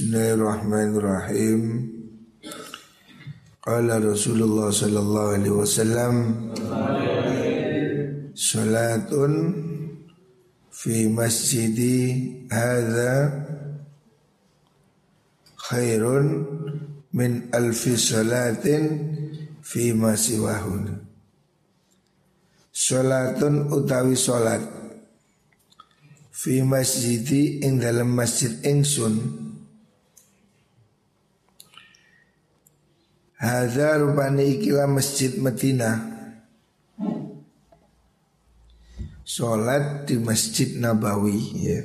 Bismillahirrahmanirrahim. Qala Rasulullah sallallahu alaihi wasallam Salatun fi masjidi hadza khairun min alfi salatin fi masiwahun Salatun utawi salat fi masjidi ing dalam masjid ingsun Hadza rupani ikilah masjid Madinah. Sholat di Masjid Nabawi ya.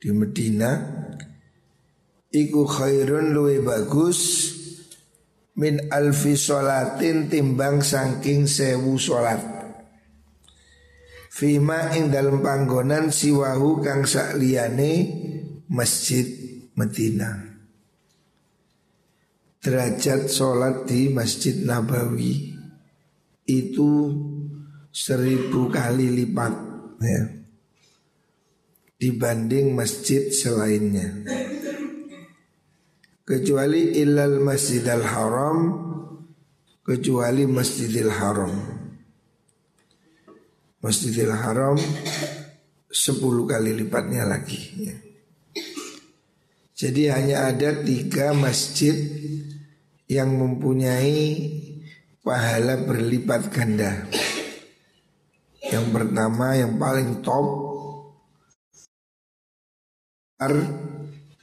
Di Medina Iku khairun luwe bagus Min alfi sholatin timbang saking sewu sholat. Fima ing dalam panggonan siwahu kang sakliyane Masjid Medina derajat sholat di Masjid Nabawi itu seribu kali lipat ya, dibanding masjid selainnya. Kecuali ilal masjidil haram Kecuali masjidil haram Masjidil haram Sepuluh kali lipatnya lagi ya. Jadi hanya ada tiga masjid yang mempunyai pahala berlipat ganda. Yang pertama yang paling top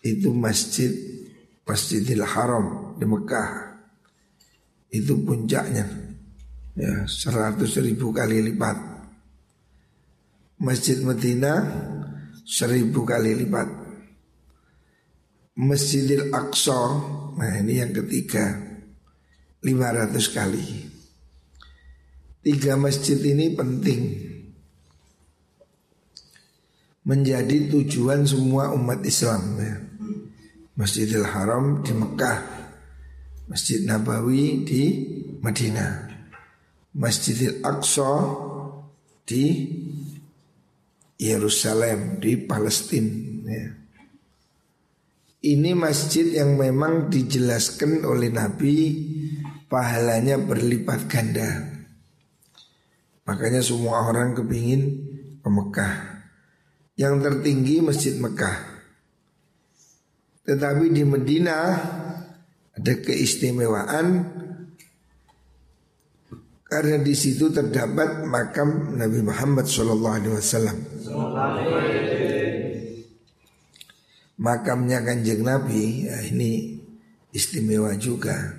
itu masjid Masjidil Haram di Mekah. Itu puncaknya. Ya, seratus ribu kali lipat. Masjid Medina seribu kali lipat. Masjidil Aqsa Nah ini yang ketiga 500 kali Tiga masjid ini penting Menjadi tujuan semua umat Islam ya. Masjidil Haram di Mekah Masjid Nabawi di Madinah Masjidil Aqsa di Yerusalem di Palestina ya. Ini masjid yang memang dijelaskan oleh Nabi pahalanya berlipat ganda. Makanya semua orang kepingin ke Mekah. Yang tertinggi Masjid Mekah. Tetapi di Medina ada keistimewaan karena di situ terdapat makam Nabi Muhammad SAW makamnya kanjeng Nabi ya ini istimewa juga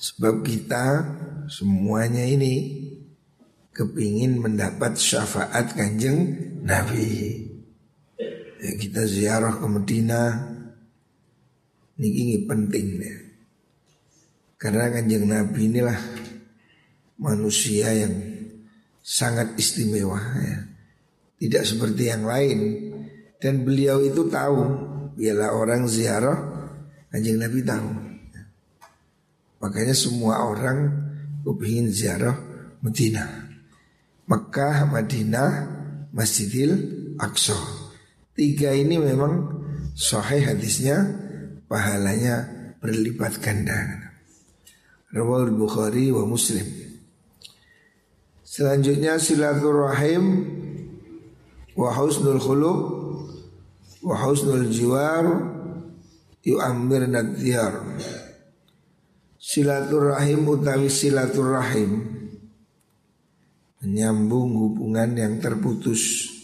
sebab kita semuanya ini kepingin mendapat syafaat kanjeng Nabi ya, kita ziarah ke Medina ini, ini penting ya. karena kanjeng Nabi inilah manusia yang sangat istimewa ya. tidak seperti yang lain dan beliau itu tahu Biarlah orang ziarah Kanjeng Nabi tahu. Makanya semua orang Kepingin ziarah Medina Mekah, Madinah Masjidil Aqsa. Tiga ini memang Sahih hadisnya Pahalanya berlipat ganda. Rawal Bukhari wa Muslim. Selanjutnya silaturahim Wa husnul khuluq wa husnul jiwar yu'ammir nadhiyar silaturahim utawi silaturahim menyambung hubungan yang terputus.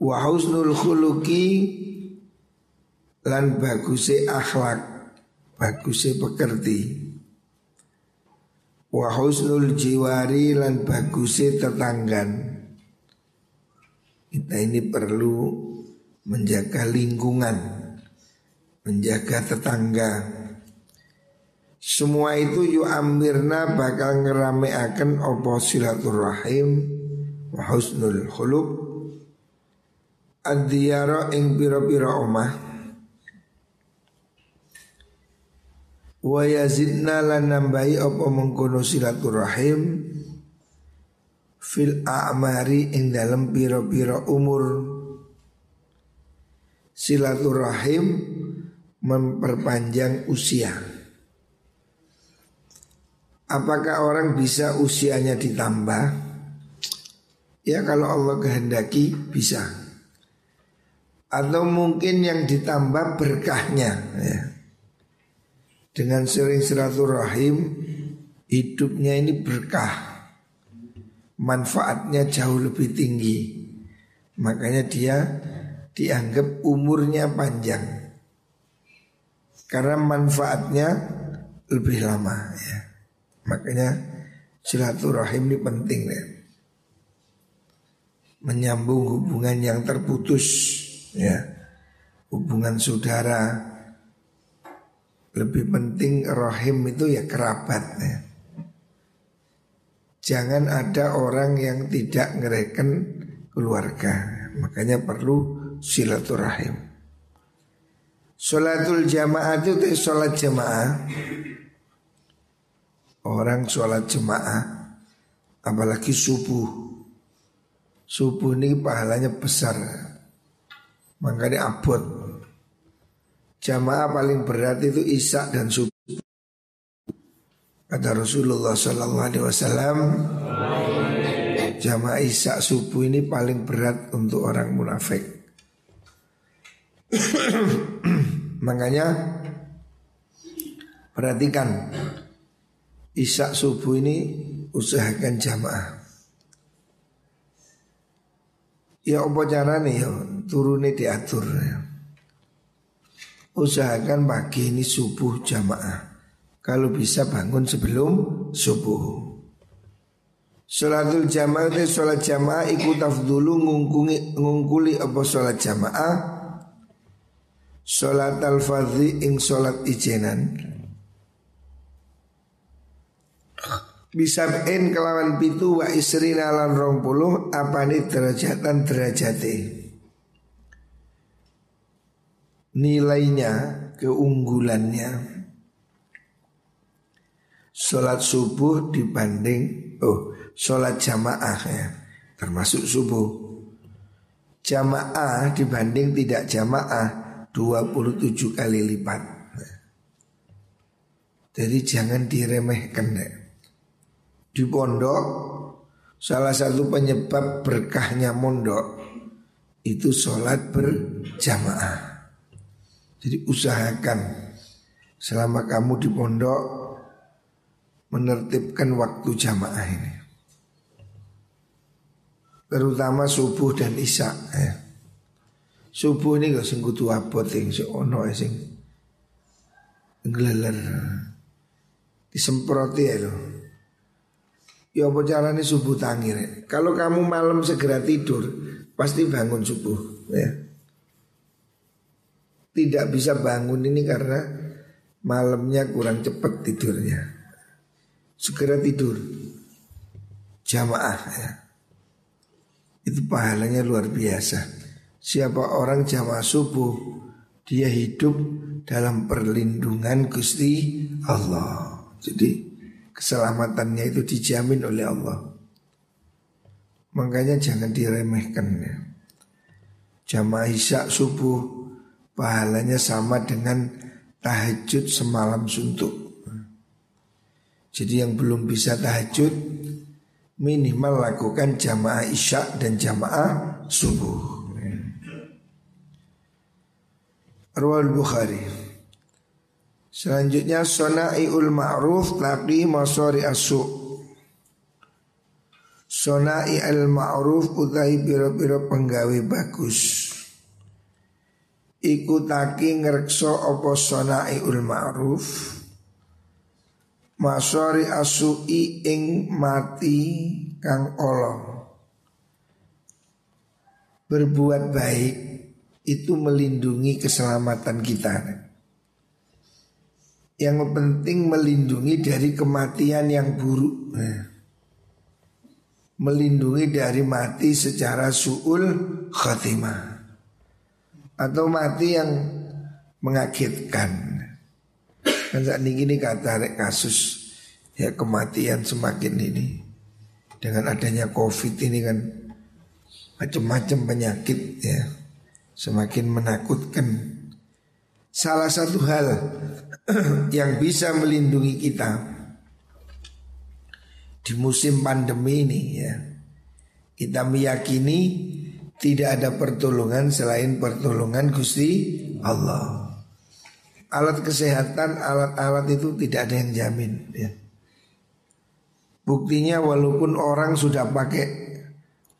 Wa husnul khuluqi lan baguse akhlak baguse pekerti. Wa husnul jiwari lan baguse tetanggan. Kita ini perlu menjaga lingkungan, menjaga tetangga. Semua itu yu amirna bakal ngerameaken opo silaturahim wa husnul khuluq. Ad-diyara ing pira-pira omah. Wa yazidna lan nambahi apa mengkono silaturahim fil a'mari ing dalam pira-pira umur silaturahim memperpanjang usia. Apakah orang bisa usianya ditambah? Ya kalau Allah kehendaki bisa. Atau mungkin yang ditambah berkahnya ya. Dengan sering silaturahim hidupnya ini berkah. Manfaatnya jauh lebih tinggi. Makanya dia dianggap umurnya panjang. Karena manfaatnya lebih lama ya. Makanya silaturahim ini penting ya. Menyambung hubungan yang terputus ya. Hubungan saudara lebih penting rahim itu ya kerabat ya. Jangan ada orang yang tidak ngereken keluarga. Makanya perlu silaturahim. Sholatul jamaah itu sholat jamaah. Orang sholat jemaah Apalagi subuh. Subuh ini pahalanya besar. Makanya abot. Jamaah paling berat itu isak dan subuh. Kata Rasulullah Sallallahu Alaihi Wasallam Jamaah isak subuh ini paling berat untuk orang munafik Makanya Perhatikan Isak subuh ini usahakan jamaah. Ya apa caranya ya turunnya diatur ya. Usahakan pagi ini subuh jamaah. Kalau bisa bangun sebelum subuh. Sholatul jamaah itu sholat jamaah ikut ngungkungi ngungkuli apa sholat jamaah. Sholat al-fadhi ing sholat ijenan. Bisa in kelawan pitu wa isri nalan rong puluh apa nih derajatan derajate. Nilainya keunggulannya. Sholat subuh dibanding oh sholat jamaah ya termasuk subuh. Jamaah dibanding tidak jamaah 27 kali lipat jadi jangan diremehkan deh di pondok salah satu penyebab berkahnya mondok itu sholat berjamaah. Jadi usahakan selama kamu di pondok menertibkan waktu jamaah ini. Terutama subuh dan isya ya. Subuh ini gak sing kudu abot sing ono sing ngeleler disemproti ya loh. Ya apa caranya subuh tangir Kalau kamu malam segera tidur Pasti bangun subuh ya. Tidak bisa bangun ini karena Malamnya kurang cepat tidurnya Segera tidur Jamaah ya. Itu pahalanya luar biasa Siapa orang jamaah subuh Dia hidup dalam perlindungan Gusti Allah Jadi keselamatannya itu dijamin oleh Allah. Makanya jangan diremehkan ya. Jamaah isya subuh pahalanya sama dengan tahajud semalam suntuk. Jadi yang belum bisa tahajud minimal lakukan jamaah isya dan jamaah subuh. Rawal Bukhari Selanjutnya sona'iul ma'ruf taqi masori asu. Sonai al ma'ruf utai biro-biro penggawe bagus. Iku taki ngerekso opo sonaiul ma'ruf. Masori asui ing mati kang olo. Berbuat baik itu melindungi keselamatan kita. Yang penting melindungi dari kematian yang buruk. Melindungi dari mati secara su'ul khatimah Atau mati yang mengagetkan Kan saat ini, ini kata kasus ya kematian semakin ini Dengan adanya covid ini kan Macam-macam penyakit ya semakin menakutkan. Salah satu hal yang bisa melindungi kita di musim pandemi ini ya. Kita meyakini tidak ada pertolongan selain pertolongan Gusti Allah. Alat kesehatan, alat-alat itu tidak ada yang jamin ya. Buktinya walaupun orang sudah pakai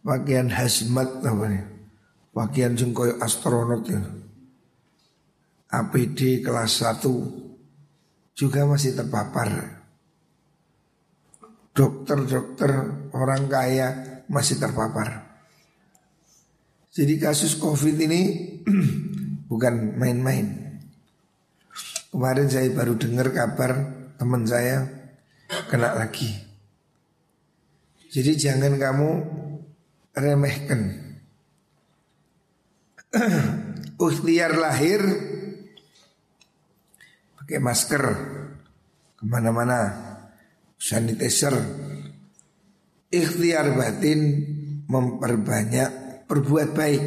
pakaian hazmat apa Pakaian jengkoy astronot ya. APD kelas 1 juga masih terpapar. Dokter-dokter orang kaya masih terpapar. Jadi kasus COVID ini bukan main-main. Kemarin saya baru dengar kabar teman saya kena lagi. Jadi jangan kamu remehkan. Ukhtiar lahir pakai masker ke mana-mana, sanitizer. Ikhtiar batin memperbanyak berbuat baik.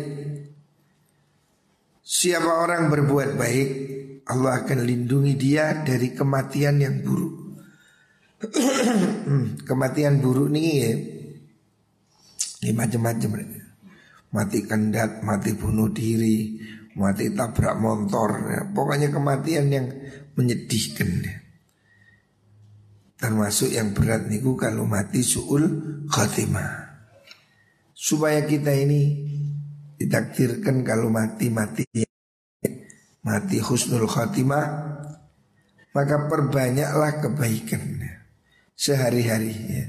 Siapa orang berbuat baik, Allah akan lindungi dia dari kematian yang buruk. kematian buruk nih ya, ini macam-macam. Mati kendat, mati bunuh diri, mati tabrak motor. Ya. Pokoknya kematian yang menyedihkan. Ya. Termasuk yang berat niku kalau mati suul khatimah. Supaya kita ini ditakdirkan kalau mati-mati mati husnul khatimah maka perbanyaklah kebaikan sehari-hari ya.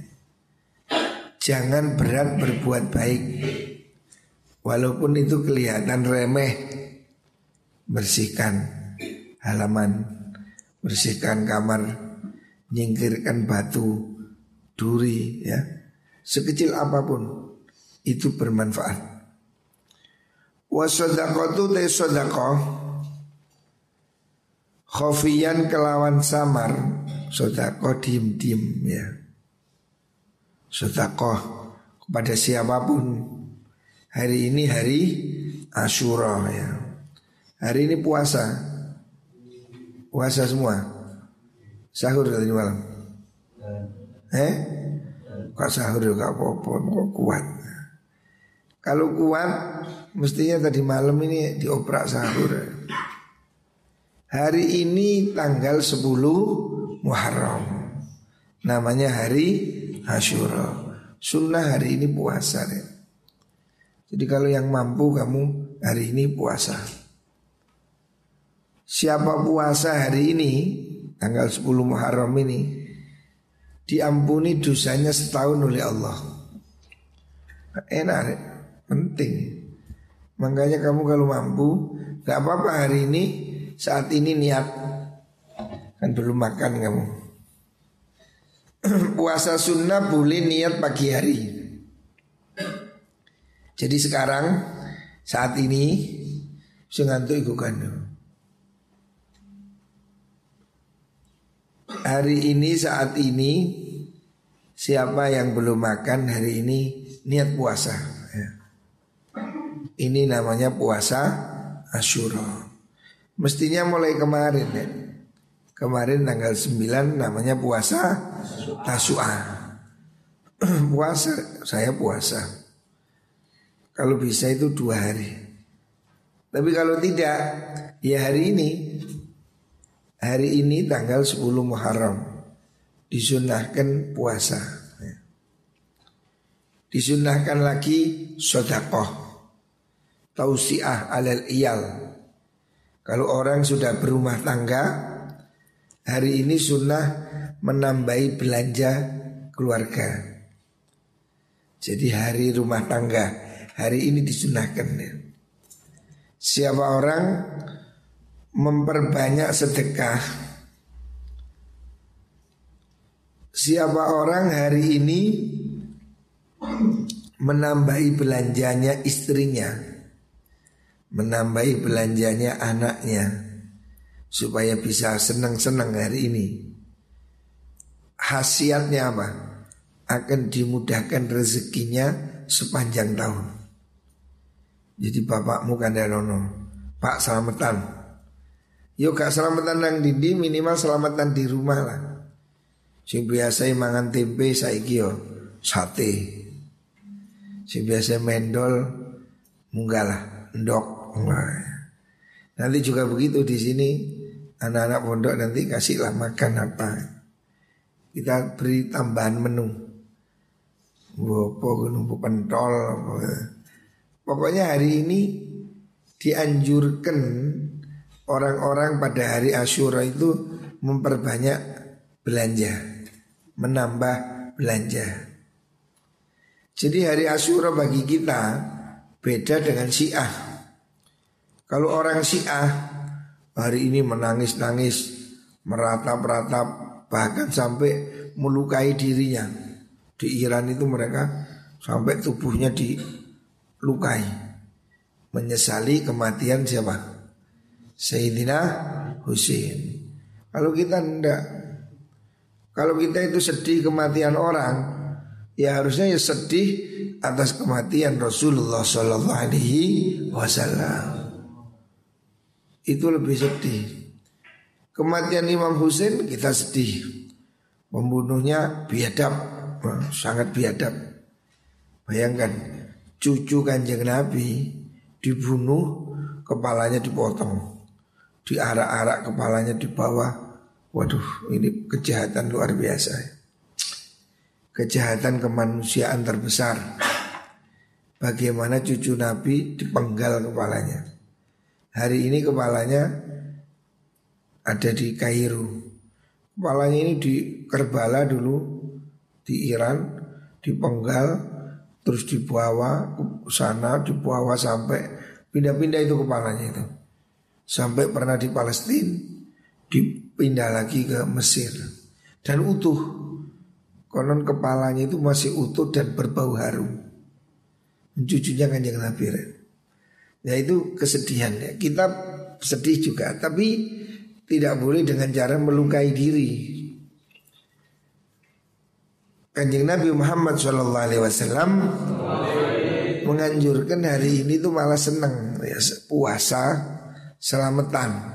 Jangan berat berbuat baik Walaupun itu kelihatan remeh Bersihkan halaman Bersihkan kamar Nyingkirkan batu Duri ya Sekecil apa pun itu bermanfaat. Wasodakatu te sodakoh Khofian kelawan samar Sodakoh diem-diem ya Sodakoh kepada siapa pun Hari ini hari Ashura ya Hari ini puasa Puasa semua Sahur tadi malam Eh? Kok sahur gak apa-apa Kok kuat kalau kuat mestinya tadi malam ini dioprak sahur. Hari ini tanggal 10 Muharram. Namanya hari Ashura. Sunnah hari ini puasa deh. Jadi kalau yang mampu kamu hari ini puasa. Siapa puasa hari ini tanggal 10 Muharram ini diampuni dosanya setahun oleh Allah. Enak. Penting. Makanya kamu kalau mampu, gak apa-apa hari ini saat ini niat kan belum makan kamu. Puasa sunnah boleh niat pagi hari. Jadi sekarang saat ini saya ngantuk iku kan. Hari ini saat ini siapa yang belum makan hari ini niat puasa. Ya. Ini namanya puasa Ashura. Mestinya mulai kemarin ya. Kemarin tanggal 9 namanya puasa Tasua. puasa, saya puasa. Kalau bisa itu dua hari. Tapi kalau tidak, ya hari ini. Hari ini tanggal 10 Muharram. Disunahkan puasa. Disunahkan lagi sodakoh tausiah alal iyal. Kalau orang sudah berumah tangga, hari ini sunnah menambahi belanja keluarga. Jadi hari rumah tangga, hari ini disunahkan. Siapa orang memperbanyak sedekah Siapa orang hari ini menambahi belanjanya istrinya menambahi belanjanya anaknya supaya bisa senang-senang hari ini. Hasiatnya apa? Akan dimudahkan rezekinya sepanjang tahun. Jadi bapakmu kandarono, Pak selamatan. Yuk gak selamatan nang dindi minimal selamatan di rumah lah. Sing biasa mangan tempe saiki yo sate. Sing biasa mendol munggalah ndok. Nanti juga begitu di sini anak-anak pondok nanti kasihlah makan apa. Kita beri tambahan menu. Bopo gunung pentol. Pokoknya hari ini dianjurkan orang-orang pada hari Asyura itu memperbanyak belanja, menambah belanja. Jadi hari Asyura bagi kita beda dengan Syiah. Kalau orang Syiah hari ini menangis-nangis, meratap-ratap, bahkan sampai melukai dirinya. Di Iran itu mereka sampai tubuhnya dilukai. Menyesali kematian siapa? Sayyidina Husain. Kalau kita tidak kalau kita itu sedih kematian orang, ya harusnya ya sedih atas kematian Rasulullah Shallallahu Alaihi Wasallam. Itu lebih sedih. Kematian Imam Husain kita sedih. Pembunuhnya biadab sangat biadab. Bayangkan cucu kanjeng Nabi dibunuh, kepalanya dipotong, diarak-arak kepalanya di bawah. Waduh, ini kejahatan luar biasa. Kejahatan kemanusiaan terbesar. Bagaimana cucu Nabi dipenggal kepalanya. Hari ini kepalanya ada di Kairo. Kepalanya ini di Kerbala dulu di Iran dipenggal terus dibawa ke sana dibawa sampai pindah-pindah itu kepalanya itu. Sampai pernah di Palestina dipindah lagi ke Mesir. Dan utuh. Konon kepalanya itu masih utuh dan berbau harum. Cucunya kanjeng Nabi ya itu kesedihan. Ya kita sedih juga tapi tidak boleh dengan cara melukai diri Kanjeng Nabi Muhammad Shallallahu Alaihi Wasallam menganjurkan hari ini tuh malah seneng ya puasa selamatan.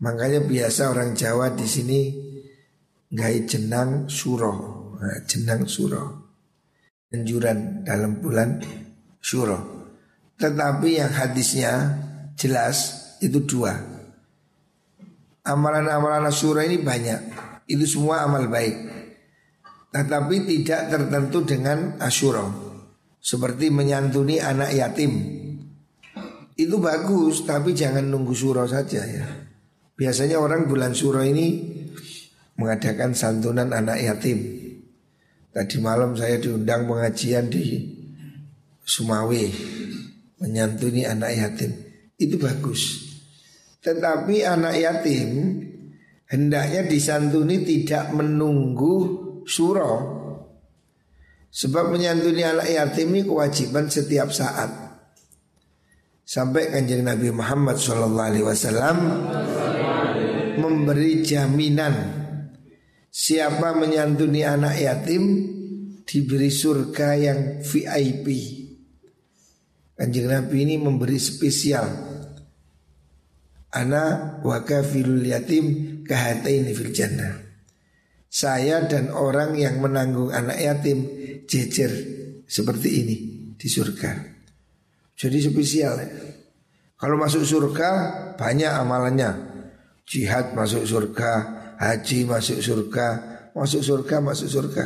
Makanya biasa orang Jawa di sini gai jenang suro, nah, jenang suro, anjuran dalam bulan suro. Tetapi yang hadisnya jelas itu dua. Amalan-amalan suro ini banyak, itu semua amal baik. Tetapi tidak tertentu dengan asyura. Seperti menyantuni anak yatim. Itu bagus tapi jangan nunggu suro saja ya. Biasanya orang bulan suro ini Mengadakan santunan anak yatim. Tadi malam saya diundang pengajian di Sumawe Menyantuni anak yatim. Itu bagus. Tetapi anak yatim Hendaknya disantuni tidak menunggu suro Sebab menyantuni anak yatim ini kewajiban setiap saat. Sampai kanjeng Nabi Muhammad SAW Memberi jaminan Siapa menyantuni anak yatim Diberi surga yang VIP Kanjeng Nabi ini memberi spesial. Ana wakafilul yatim kahataini fil jannah saya dan orang yang menanggung anak yatim jejer seperti ini di surga. Jadi spesial ya. Kalau masuk surga banyak amalannya. Jihad masuk surga, haji masuk surga, masuk surga, masuk surga.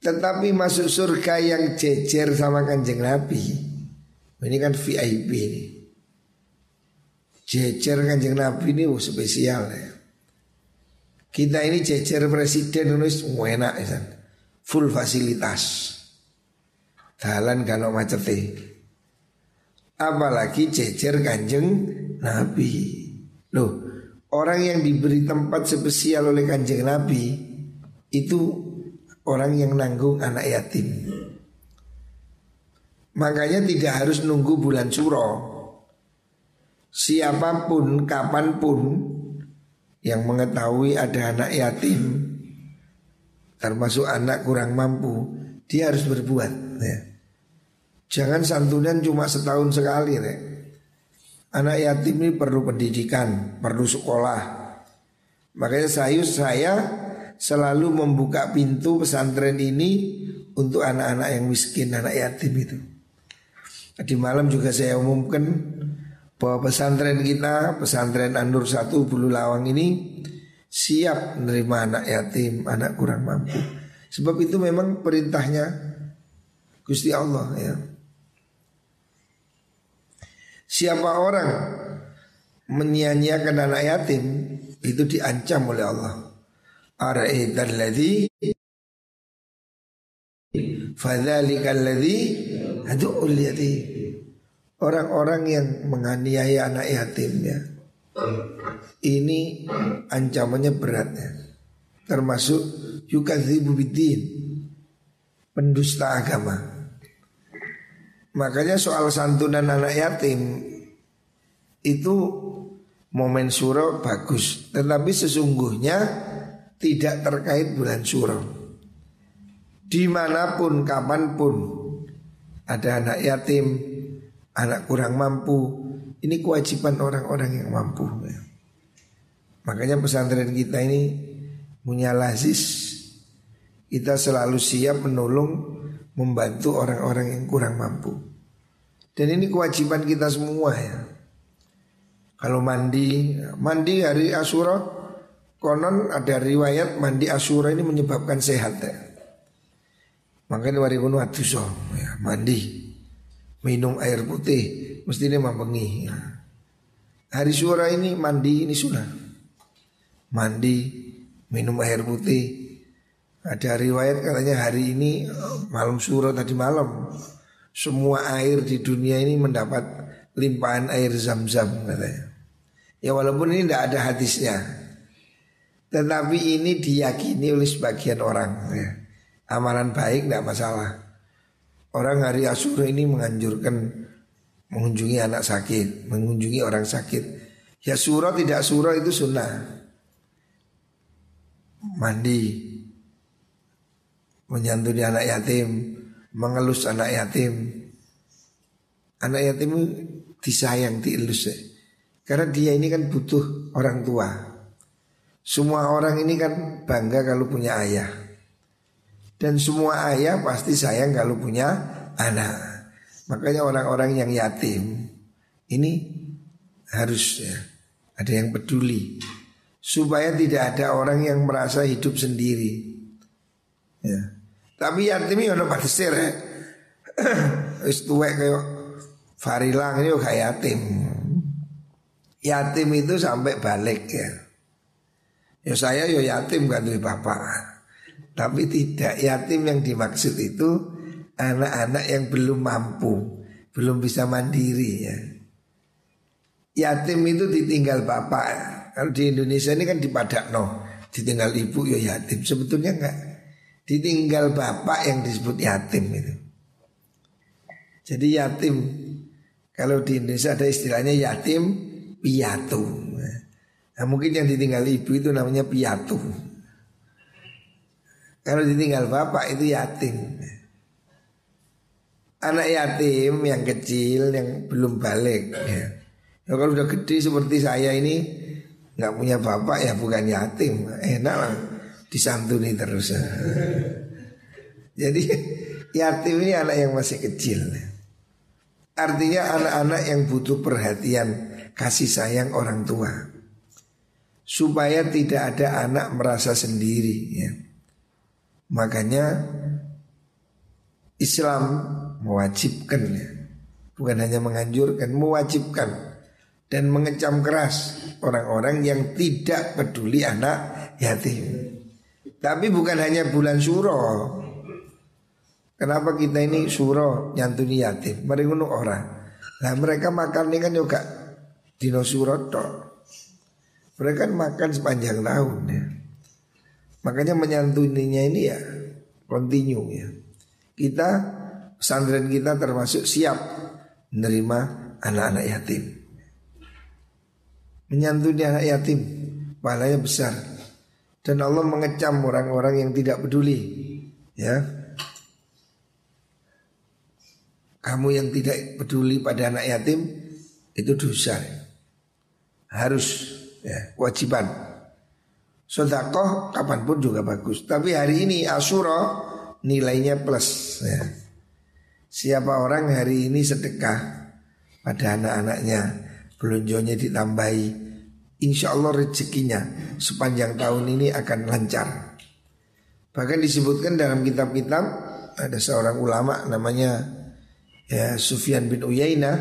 Tetapi masuk surga yang jejer sama kanjeng Nabi. Ini kan VIP ini. Jejer kanjeng Nabi ini spesial ya. Kita ini jejer presiden nulis enak ya. Full fasilitas. Dalan kalau macet Apalagi jejer kanjeng Nabi. Loh, orang yang diberi tempat spesial oleh kanjeng Nabi itu orang yang nanggung anak yatim. Makanya tidak harus nunggu bulan suro. Siapa pun, kapan pun yang mengetahui ada anak yatim termasuk anak kurang mampu dia harus berbuat ya. Jangan santunan cuma setahun sekali Rek. Anak yatim ini perlu pendidikan, perlu sekolah. Makanya saya, saya selalu membuka pintu pesantren ini untuk anak-anak yang miskin, anak yatim itu. Di malam juga saya umumkan bahwa pesantren kita, pesantren Anur 1 Bulu Lawang ini siap menerima anak yatim, anak kurang mampu. Sebab itu memang perintahnya Gusti Allah ya. Siapa orang menyia-nyiakan anak yatim itu diancam oleh Allah. Ara'aital ladzi fadzalikal yatim. Orang-orang yang menganiaya anak yatim ya. Ini ancamannya berat ya. Termasuk yukadzibu bidin. Pendusta agama. Makanya soal santunan anak yatim itu momen suro bagus, tetapi sesungguhnya tidak terkait bulan suro. Di mana pun, kapan pun ada anak yatim, anak kurang mampu, ini kewajiban orang-orang yang mampu. Makanya pesantren kita ini punya lazis, kita selalu siap menolong membantu orang-orang yang kurang mampu. Dan ini kewajiban kita semua ya. Kalau mandi, mandi hari Asura, konon ada riwayat mandi Asura ini menyebabkan sehat ya. Makanya wari kuno ya, mandi, minum air putih, mesti ini mampengi. Ya. Hari Sura ini mandi ini sunnah. Mandi, minum air putih. Ada riwayat katanya hari ini malam Sura tadi malam semua air di dunia ini mendapat limpahan air zam-zam katanya. Ya walaupun ini tidak ada hadisnya. Tetapi ini diyakini oleh sebagian orang ya. Amalan baik tidak masalah. Orang hari Asyura ini menganjurkan mengunjungi anak sakit, mengunjungi orang sakit. Ya surah tidak surah itu sunnah. Mandi, menyantuni anak yatim, mengelus anak yatim. Anak yatim disayang, dielus ya. Karena dia ini kan butuh orang tua. Semua orang ini kan bangga kalau punya ayah. Dan semua ayah pasti sayang kalau punya anak. Makanya orang-orang yang yatim ini harus ya, ada yang peduli supaya tidak ada orang yang merasa hidup sendiri. Ya. Tapi yatim ini ono batisir ya. Wis tuwek kayak Farilang ini kayak yatim. Yatim itu sampai balik ya. Ya saya ya yatim kan dari bapak. Tapi tidak yatim yang dimaksud itu anak-anak yang belum mampu, belum bisa mandiri ya. Yatim itu ditinggal bapak. Kalau di Indonesia ini kan di Padakno, ditinggal ibu ya yatim. Sebetulnya enggak ditinggal bapak yang disebut yatim itu. Jadi yatim kalau di Indonesia ada istilahnya yatim piatu. Nah, mungkin yang ditinggal ibu itu namanya piatu. Kalau ditinggal bapak itu yatim. Anak yatim yang kecil yang belum balik ya. ya kalau udah gede seperti saya ini nggak punya bapak ya bukan yatim, enak lah disantuni terus. Jadi yatim ini anak yang masih kecil. Artinya anak-anak yang butuh perhatian kasih sayang orang tua. Supaya tidak ada anak merasa sendiri ya. Makanya Islam mewajibkan ya. Bukan hanya menganjurkan, mewajibkan dan mengecam keras orang-orang yang tidak peduli anak yatim. Tapi bukan hanya bulan suro. Kenapa kita ini suro nyantuni yatim? Ngono orang. Nah mereka makan ini kan juga dino toh. Mereka kan makan sepanjang tahun ya. Makanya menyantuninya ini ya continue ya. Kita pesantren kita termasuk siap menerima anak-anak yatim. Menyantuni anak yatim pahalanya besar. Dan Allah mengecam orang-orang yang tidak peduli Ya kamu yang tidak peduli pada anak yatim itu dosa. Harus ya, kewajiban. Sodakoh kapan pun juga bagus. Tapi hari ini Asyura nilainya plus. Ya. Siapa orang hari ini sedekah pada anak-anaknya, belunjonya ditambahi, insya Allah rezekinya sepanjang tahun ini akan lancar. Bahkan disebutkan dalam kitab-kitab ada seorang ulama namanya ya Sufyan bin Uyainah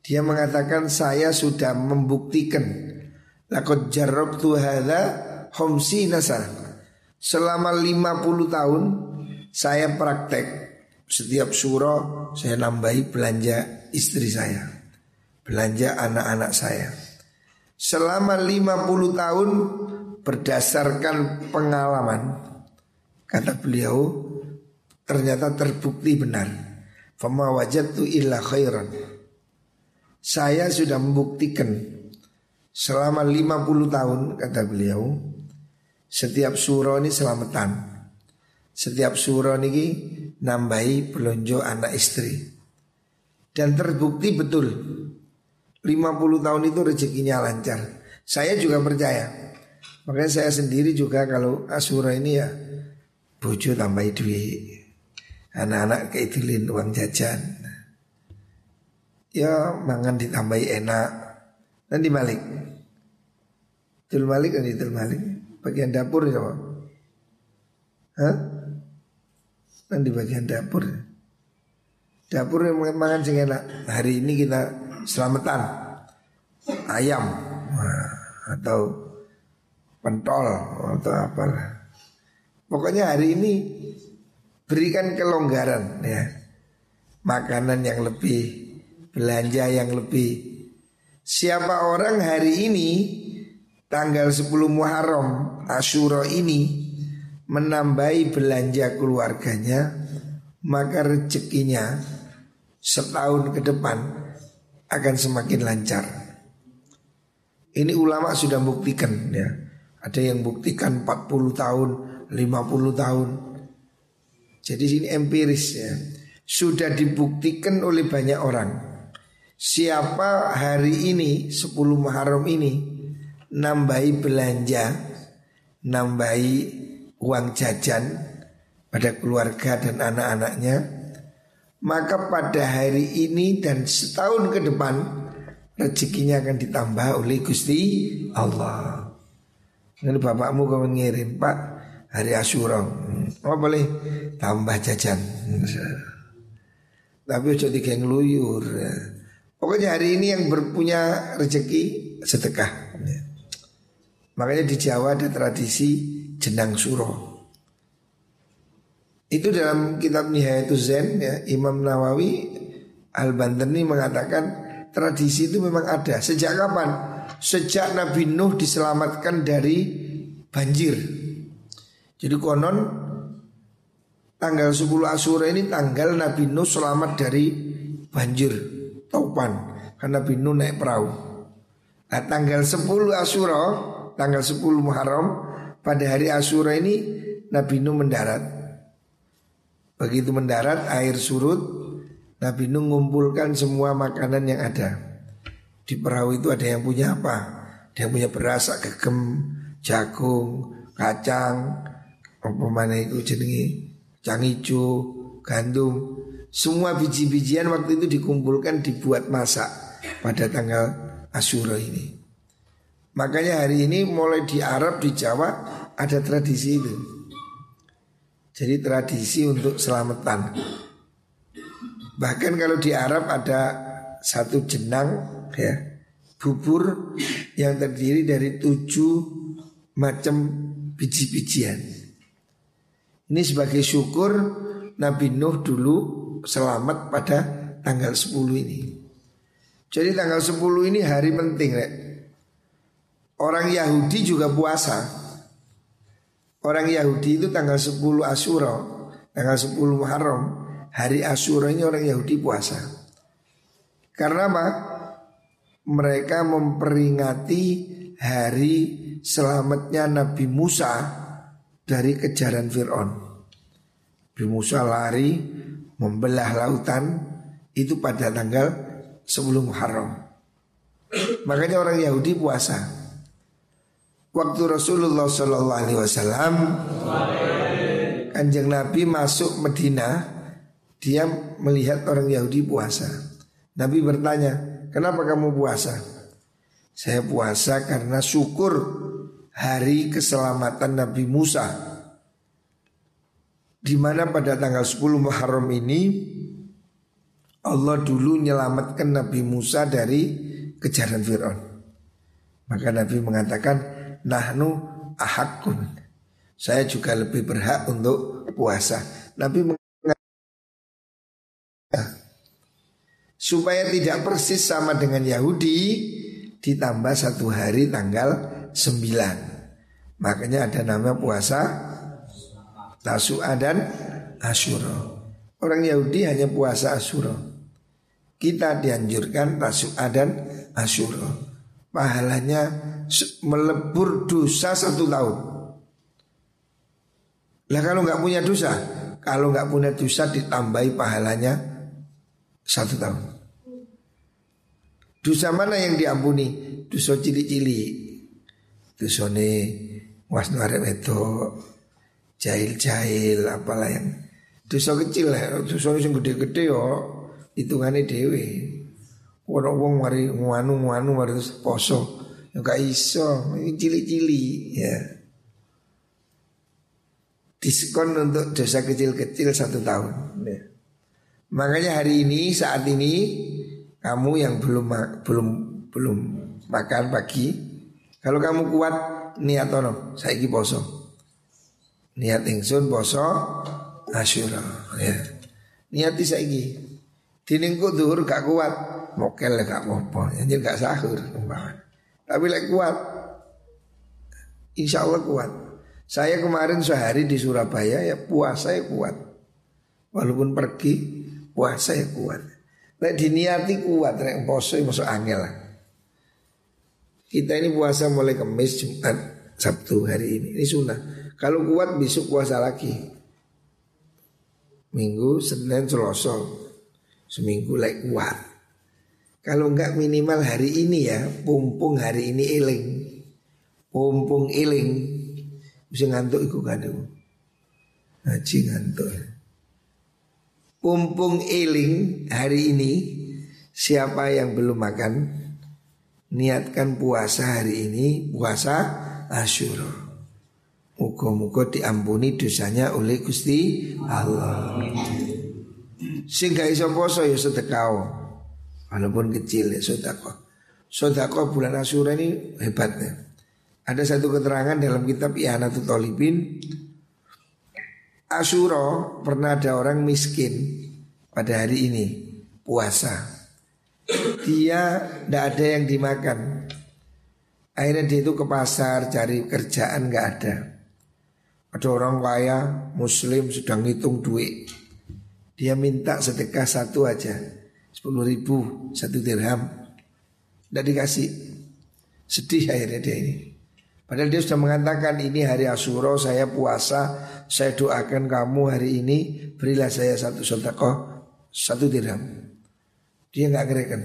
dia mengatakan saya sudah membuktikan Lakot jarrabtu hadha homsi nasa Selama 50 tahun saya praktek. Setiap surah saya nambahi belanja istri saya. Belanja anak-anak saya. Selama 50 tahun berdasarkan pengalaman Kata beliau ternyata terbukti benar. Fama wajatu illa khairan. Saya sudah membuktikan selama 50 tahun kata beliau setiap surah ini selamatan. Setiap surah ini nambahi belonjo anak istri. Dan terbukti betul 50 tahun itu rezekinya lancar. Saya juga percaya. Makanya saya sendiri juga kalau asura ini ya bojo tambahi duit. Anak-anak keidilin uang jajan ya mangan ditambahi enak dan dibalik. Tul malik dan tul malik bagian dapur ya Pak. Hah? Dan di bagian dapur. Dapur yang makan sing enak. Hari ini kita selamatan ayam atau pentol atau apalah. Pokoknya hari ini berikan kelonggaran ya. Makanan yang lebih belanja yang lebih. Siapa orang hari ini tanggal 10 Muharram Asyura ini menambahi belanja keluarganya maka rezekinya setahun ke depan akan semakin lancar. Ini ulama sudah buktikan ya. Ada yang buktikan 40 tahun, 50 tahun. Jadi sini empiris ya. Sudah dibuktikan oleh banyak orang. Siapa hari ini 10 Muharram ini nambahi belanja, nambahi uang jajan pada keluarga dan anak-anaknya, maka pada hari ini dan setahun ke depan rezekinya akan ditambah oleh Gusti Allah. Ini bapakmu kau mengirim Pak hari Asyura, oh boleh tambah jajan. Tapi jadi geng luyur. Ya. Pokoknya hari ini yang berpunya rezeki sedekah. Makanya di Jawa ada tradisi jenang suro. Itu dalam kitab Nihayatul Zen ya, Imam Nawawi Al-Bantani mengatakan tradisi itu memang ada. Sejak kapan? Sejak Nabi Nuh diselamatkan dari banjir. Jadi konon tanggal 10 Asyura ini tanggal Nabi Nuh selamat dari banjir. Taupan karena binu naik perahu. Nah, tanggal 10 Asyura, tanggal 10 Muharram pada hari Asyura ini Nabi Nuh mendarat. Begitu mendarat air surut, Nabi Nuh mengumpulkan semua makanan yang ada. Di perahu itu ada yang punya apa? Ada yang punya beras, gegem, jagung, kacang, apa mana itu jenengi, cang hijau, gandum, semua biji-bijian waktu itu dikumpulkan dibuat masak pada tanggal Asyura ini. Makanya hari ini mulai di Arab di Jawa ada tradisi itu. Jadi tradisi untuk selamatan. Bahkan kalau di Arab ada satu jenang ya bubur yang terdiri dari tujuh macam biji-bijian. Ini sebagai syukur Nabi Nuh dulu selamat pada tanggal 10 ini. Jadi tanggal 10 ini hari penting, Rek. Orang Yahudi juga puasa. Orang Yahudi itu tanggal 10 Asyura, tanggal 10 Muharram, hari Asyura ini orang Yahudi puasa. Karena apa? Mereka memperingati hari selamatnya Nabi Musa dari kejaran Fir'aun. Nabi Musa lari membelah lautan itu pada tanggal 10 Muharram. Makanya orang Yahudi puasa. Waktu Rasulullah Shallallahu Alaihi Wasallam Kanjeng Nabi masuk Medina, dia melihat orang Yahudi puasa. Nabi bertanya, kenapa kamu puasa? Saya puasa karena syukur hari keselamatan Nabi Musa. Di mana pada tanggal 10 Muharram ini Allah dulu menyelamatkan Nabi Musa dari kejaran Fir'aun. Maka Nabi mengatakan, Nahnu ahakun. Saya juga lebih berhak untuk puasa. Nabi supaya tidak persis sama dengan Yahudi, ditambah satu hari tanggal 9. Makanya ada nama puasa Tasu'a dan Asyura. Orang Yahudi hanya puasa Asyura. Kita dianjurkan Tasu'a dan Asyura. Pahalanya melebur dosa satu tahun. Lah kalau nggak punya dosa, kalau nggak punya dosa ditambahi pahalanya satu tahun. Dosa mana yang diampuni? Dosa cili-cili. Dosa ne itu jahil-jahil apalah yang dosa kecil lah, dosa yang gede-gede yo hitungannya dewe. Orang wong mari nganu nganu mari poso, enggak iso, ini cili-cili ya diskon untuk dosa kecil-kecil satu tahun. Ya. Makanya hari ini saat ini kamu yang belum belum belum makan pagi, kalau kamu kuat niat ono, saya poso. Niat ingsun poso asyura ya. Niat saiki. Diningku dur gak kuat, mokel gak apa-apa, jadi gak sahur Tapi lek kuat, insya Allah kuat. Saya kemarin sehari di Surabaya ya puasa ya kuat. Walaupun pergi puasa ya kuat. Lek diniati kuat rek poso ya masuk angel lah. Kita ini puasa mulai Kamis, Jumat, Sabtu hari ini. Ini sunnah. Kalau kuat besok puasa lagi. Minggu, Senin, Selasa. Seminggu lek kuat. Kalau enggak minimal hari ini ya, pumpung hari ini iling. Pumpung iling bisa ngantuk iku kadang. Haji ngantuk. Pumpung iling hari ini siapa yang belum makan niatkan puasa hari ini puasa Asyura. Muka-muka diampuni dosanya oleh Gusti Allah. Sehingga iso poso ya. Walaupun kecil ya sedekah. Sedekah bulan Asyura ini hebatnya. Ada satu keterangan dalam kitab Ihanatul Tolibin Asyuro pernah ada orang miskin pada hari ini puasa. Dia tidak ada yang dimakan. Akhirnya dia itu ke pasar cari kerjaan nggak ada. Ada orang kaya muslim sedang ngitung duit. Dia minta sedekah satu aja Sepuluh ribu satu dirham. Tidak dikasih. Sedih akhirnya dia ini. Padahal dia sudah mengatakan ini hari Asuro saya puasa Saya doakan kamu hari ini Berilah saya satu sotakoh Satu dirham. Dia nggak gerekan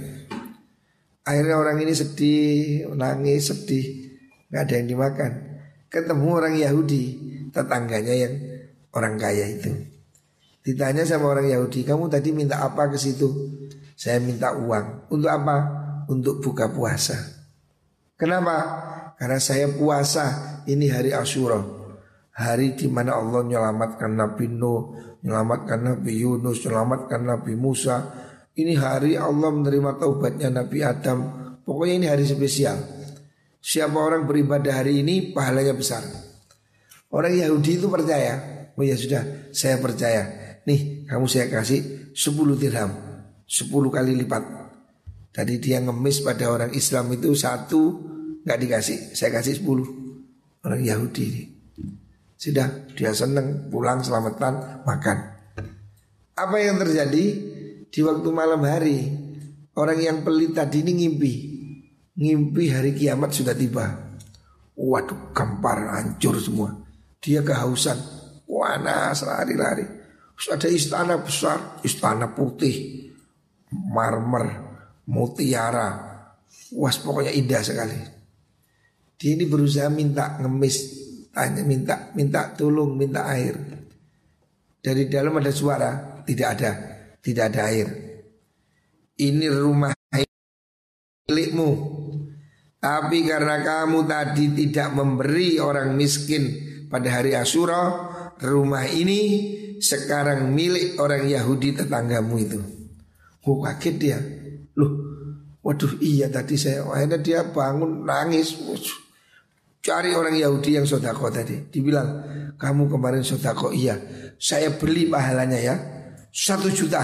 Akhirnya orang ini sedih Nangis sedih. Nggak ada yang dimakan. Ketemu orang Yahudi Tetangganya yang orang kaya itu. Ditanya sama orang Yahudi Kamu tadi minta apa ke situ Saya minta uang. Untuk apa? Untuk buka puasa. Kenapa? Karena saya puasa. Ini hari Asyura. Hari di mana Allah menyelamatkan Nabi Nuh Menyelamatkan Nabi Yunus Menyelamatkan Nabi Musa. Ini hari Allah menerima taubatnya Nabi Adam. Pokoknya ini hari spesial. Siapa orang beribadah hari ini pahalanya besar. Orang Yahudi itu percaya. Oh ya sudah saya percaya. Nih kamu saya kasih 10 dirham 10 kali lipat Tadi dia ngemis pada orang Islam itu satu nggak dikasih, saya kasih 10 orang Yahudi ini. Sudah dia seneng pulang selamatan makan. Apa yang terjadi di waktu malam hari? Orang yang pelit tadi ini ngimpi. Ngimpi hari kiamat sudah tiba. Waduh, gampar hancur semua. Dia kehausan. Panas lari-lari. Terus ada istana besar, istana putih. Marmer, mutiara. Wah pokoknya indah sekali. Dia ini berusaha minta ngemis, tanya minta minta tolong, minta air. Dari dalam ada suara, tidak ada, tidak ada air. Ini rumah milikmu. Tapi karena kamu tadi tidak memberi orang miskin pada hari Asyura, rumah ini sekarang milik orang Yahudi tetanggamu itu. Oh kaget dia. Loh, waduh iya tadi saya akhirnya dia bangun nangis. Cari orang Yahudi yang sodako tadi. Dibilang, kamu kemarin sodako iya. Saya beli pahalanya ya. Satu juta.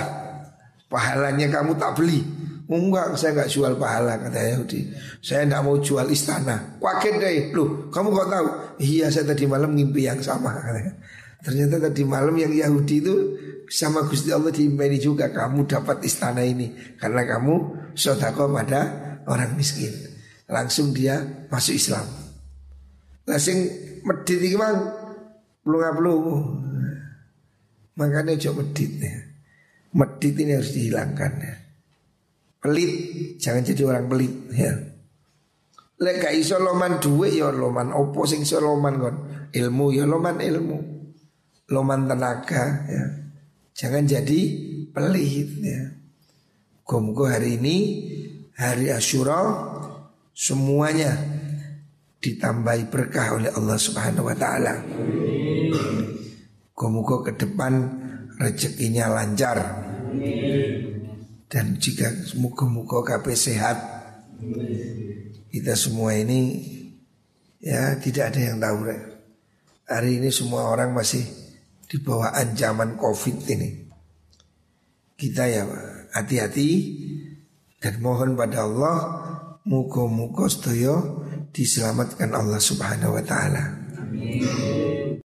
Pahalanya kamu tak beli. Enggak, saya enggak jual pahala kata Yahudi. Saya enggak mau jual istana. Kaget deh. Loh, kamu kok tahu? Iya, saya tadi malam ngimpi yang sama. Ternyata tadi malam yang Yahudi itu sama Gusti Allah diimani juga kamu dapat istana ini karena kamu sodako pada orang miskin. Langsung dia masuk Islam. Langsung medit ini bang belum belum. Makanya coba medit ya. Medit ini harus dihilangkan ya. Pelit, jangan jadi orang pelit ya. Lek gak iso loman duit ya loman opo sing iso loman kon. Ilmu ya loman ilmu. Loman tenaga ya. Jangan jadi pelit ya. Gomgo hari ini hari Asyura semuanya ditambahi berkah oleh Allah Subhanahu wa taala. Gomgo ke depan rezekinya lancar. Dan jika muka-muka KP sehat Kita semua ini Ya tidak ada yang tahu Hari ini semua orang masih di bawah ancaman COVID ini. Kita ya hati-hati dan mohon pada Allah muko-muko setuju diselamatkan Allah Subhanahu wa taala.